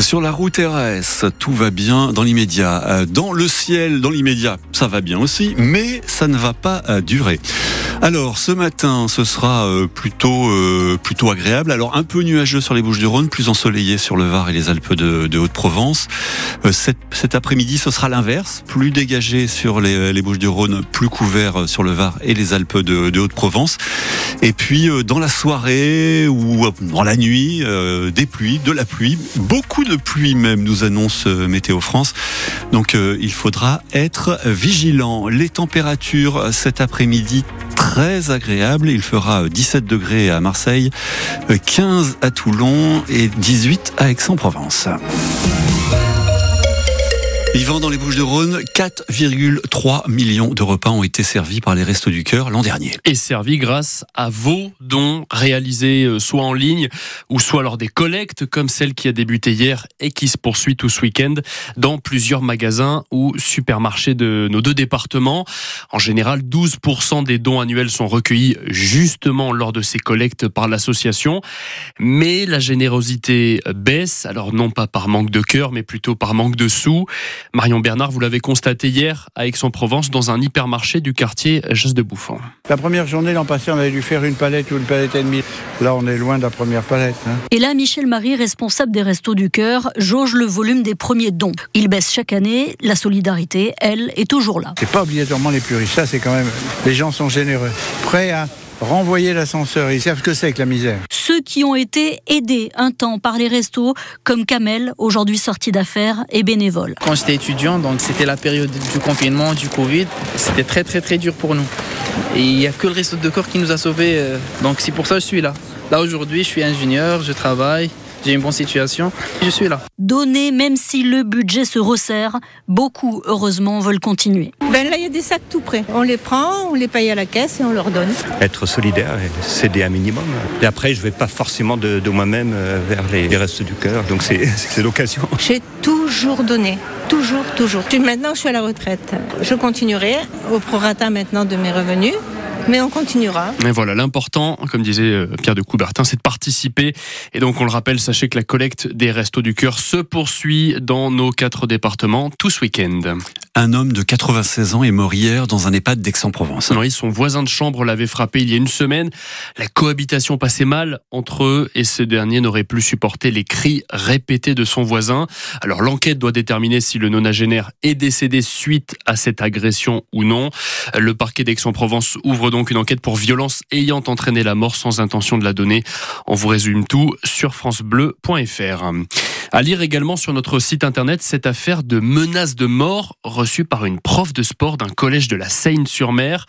Sur la route RS, tout va bien dans l'immédiat. Euh, dans le ciel, dans l'immédiat, ça va bien aussi, mais ça ne va pas euh, durer. Alors, ce matin, ce sera euh, plutôt plutôt agréable. Alors, un peu nuageux sur les Bouches-du-Rhône, plus ensoleillé sur le Var et les Alpes de, Haute-Provence. cet, cet après-midi, ce sera l'inverse, plus dégagé sur les, Bouches-du-Rhône, plus couvert sur le Var et les Alpes de, Haute-Provence. Et puis, dans la soirée ou dans la nuit, des pluies, de la pluie, beaucoup de pluie même, nous annonce euh, Météo France. Donc euh, il faudra être vigilant. Les températures euh, cet après-midi très agréables. Il fera 17 degrés à Marseille, 15 à Toulon et 18 à Aix-en-Provence. Vivant dans les Bouches-de-Rhône, 4,3 millions de repas ont été servis par les Restos du Cœur l'an dernier. Et servis grâce à vos dons réalisés euh, soit en ligne ou soit lors des collectes comme celle qui a débuté hier et qui se poursuit tout ce week-end dans plusieurs magasins ou supermarchés de nos deux départements. En général, 12% des dons annuels sont recueillis justement lors de ces collectes par l'association. Mais la générosité baisse, alors non pas par manque de cœur, mais plutôt par manque de sous. Marion Bernard, vous l'avez constaté hier à Aix-en-Provence dans un hypermarché du quartier Jas de Bouffon. La première journée l'an passé, on avait dû faire une palette ou une palette et demie. Là, on est loin de la première palette. Hein. Et là, Michel Marie, responsable des Restos du Cœur, jauge le volume des premiers dons. Il baisse chaque année. La solidarité, elle, est toujours là. C'est pas obligatoirement les plus riches. Ça, c'est quand même. Les gens sont généreux. Prêts à renvoyer l'ascenseur. Ils savent ce que c'est que la misère. Ceux qui ont été aidés un temps par les restos, comme Kamel, aujourd'hui sorti d'affaires et bénévole. Quand j'étais étudiant, donc c'était la période du confinement, du Covid, c'était très très très dur pour nous. Et il n'y a que le resto de corps qui nous a sauvés. Euh, donc c'est pour ça que je suis là. Là aujourd'hui, je suis ingénieur, je travaille j'ai une bonne situation, je suis là. Donner, même si le budget se resserre, beaucoup, heureusement, veulent continuer. Ben là, il y a des sacs tout prêts. On les prend, on les paye à la caisse et on leur donne. Être solidaire et céder un minimum. Et après, je ne vais pas forcément de, moi-même euh, vers les, restes du cœur, donc c'est l'occasion. J'ai toujours donné. Toujours, toujours. Maintenant, je suis à la retraite. Je continuerai au prorata maintenant de mes revenus mais on continuera. Mais voilà, l'important, comme disait euh, Pierre de Coubertin, c'est de participer. Et donc, on le rappelle, sachez que la collecte des Restos du Cœur se poursuit dans nos quatre départements tout ce week-end. Un homme de 96 ans est mort hier dans un EHPAD d'Aix-en-Provence. Son voisin de chambre l'avait frappé il y a une semaine. La cohabitation passait mal entre eux et ce dernier n'aurait plus supporté les cris répétés de son voisin. Alors l'enquête doit déterminer si le nonagénaire est décédé suite à cette agression ou non. Le parquet d'Aix-en-Provence ouvre donc une enquête pour violence ayant entraîné la mort sans intention de la donner. On vous résume tout sur francebleu.fr. À lire également sur notre site internet cette affaire de menace de mort reçue par une prof de sport d'un collège de la Seine-sur-Mer.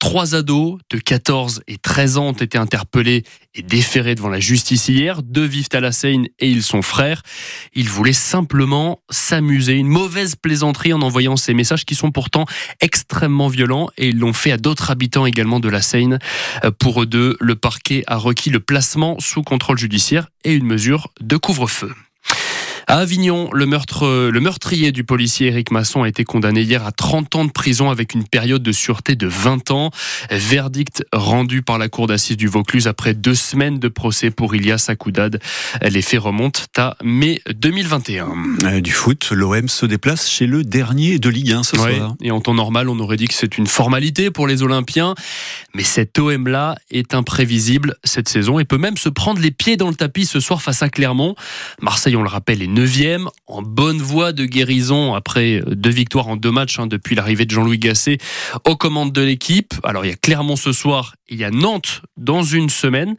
Trois ados de 14 et 13 ans ont été interpellés et déférés devant la justice hier. Deux vivent à la Seine et ils sont frères. Ils voulaient simplement s'amuser. Une mauvaise plaisanterie en envoyant ces messages qui sont pourtant extrêmement violents et ils l'ont fait à d'autres habitants également de la Seine. Pour eux deux, le parquet a requis le placement sous contrôle judiciaire et une mesure de couvre-feu. À Avignon, le, meurtre, le meurtrier du policier Éric Masson a été condamné hier à 30 ans de prison avec une période de sûreté de 20 ans. Verdict rendu par la cour d'assises du Vaucluse après deux semaines de procès pour Ilias Akoudad. Les faits remontent à mai 2021. Euh, du foot, l'OM se déplace chez le dernier de Ligue 1 ce soir. Et en temps normal, on aurait dit que c'est une formalité pour les Olympiens. Mais cet OM-là est imprévisible cette saison et peut même se prendre les pieds dans le tapis ce soir face à Clermont. Marseille, on le rappelle, est 9e, en bonne voie de guérison après deux victoires en deux matchs hein, depuis l'arrivée de Jean-Louis Gasset aux commandes de l'équipe. Alors il y a Clermont ce soir, il y a Nantes dans une semaine.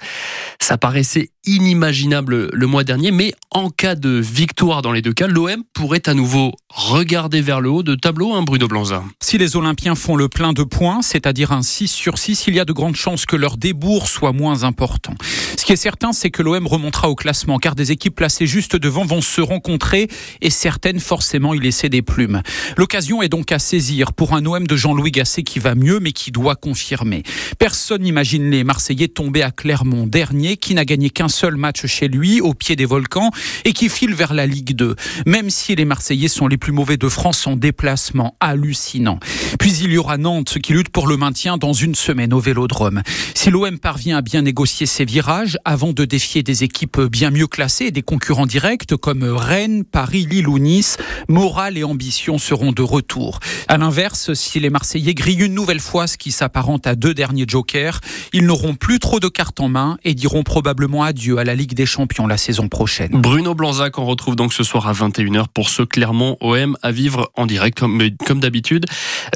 Ça paraissait inimaginable le mois dernier, mais en cas de victoire dans les deux cas, l'OM pourrait à nouveau regarder vers le haut de tableau, hein, Bruno Blanza. Si les Olympiens font le plein de points, c'est-à-dire un 6 sur 6, il y a de grandes chances que leur débours soit moins important. Ce qui est certain, c'est que l'OM remontera au classement, car des équipes placées juste devant vont se rencontrer et certaines forcément y laisser des plumes. L'occasion est donc à saisir pour un OM de Jean-Louis Gasset qui va mieux, mais qui doit confirmer. Personne n'imagine les Marseillais tomber à Clermont, dernier qui n'a gagné qu'un seul match chez lui, au pied des volcans, et qui file vers la Ligue 2. Même si les Marseillais sont les plus mauvais de France en déplacement, hallucinant. Puis il y aura Nantes qui lutte pour le maintien dans une semaine au Vélodrome. Si l'OM parvient à bien négocier ses virages avant de défier des équipes bien mieux classées des concurrents directs comme Rennes, Paris, Lille ou Nice, morale et ambition seront de retour. À l'inverse, si les Marseillais grillent une nouvelle fois ce qui s'apparente à deux derniers jokers, ils n'auront plus trop de cartes en main et diront probablement adieu à la Ligue des Champions la saison prochaine. Bruno Blanzac, on retrouve donc ce soir à 21h pour ce Clermont OM à vivre en direct comme, comme d'habitude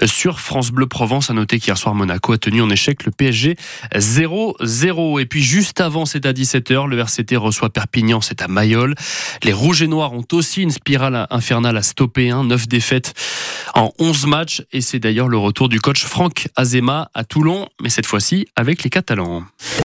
sur France Bleu Provence. À noter qu'hier soir Monaco a tenu en échec le PSG 0-0. Et puis juste avant, c'est à 17h, le RCT reçoit Perpignan, c'est à Mayol. Les Rouges et Noirs ont aussi une spirale infernale à stopper, hein, 9 défaites en 11 matchs. Et c'est d'ailleurs le retour du coach Franck Azema à Toulon, mais cette fois-ci avec les Catalans.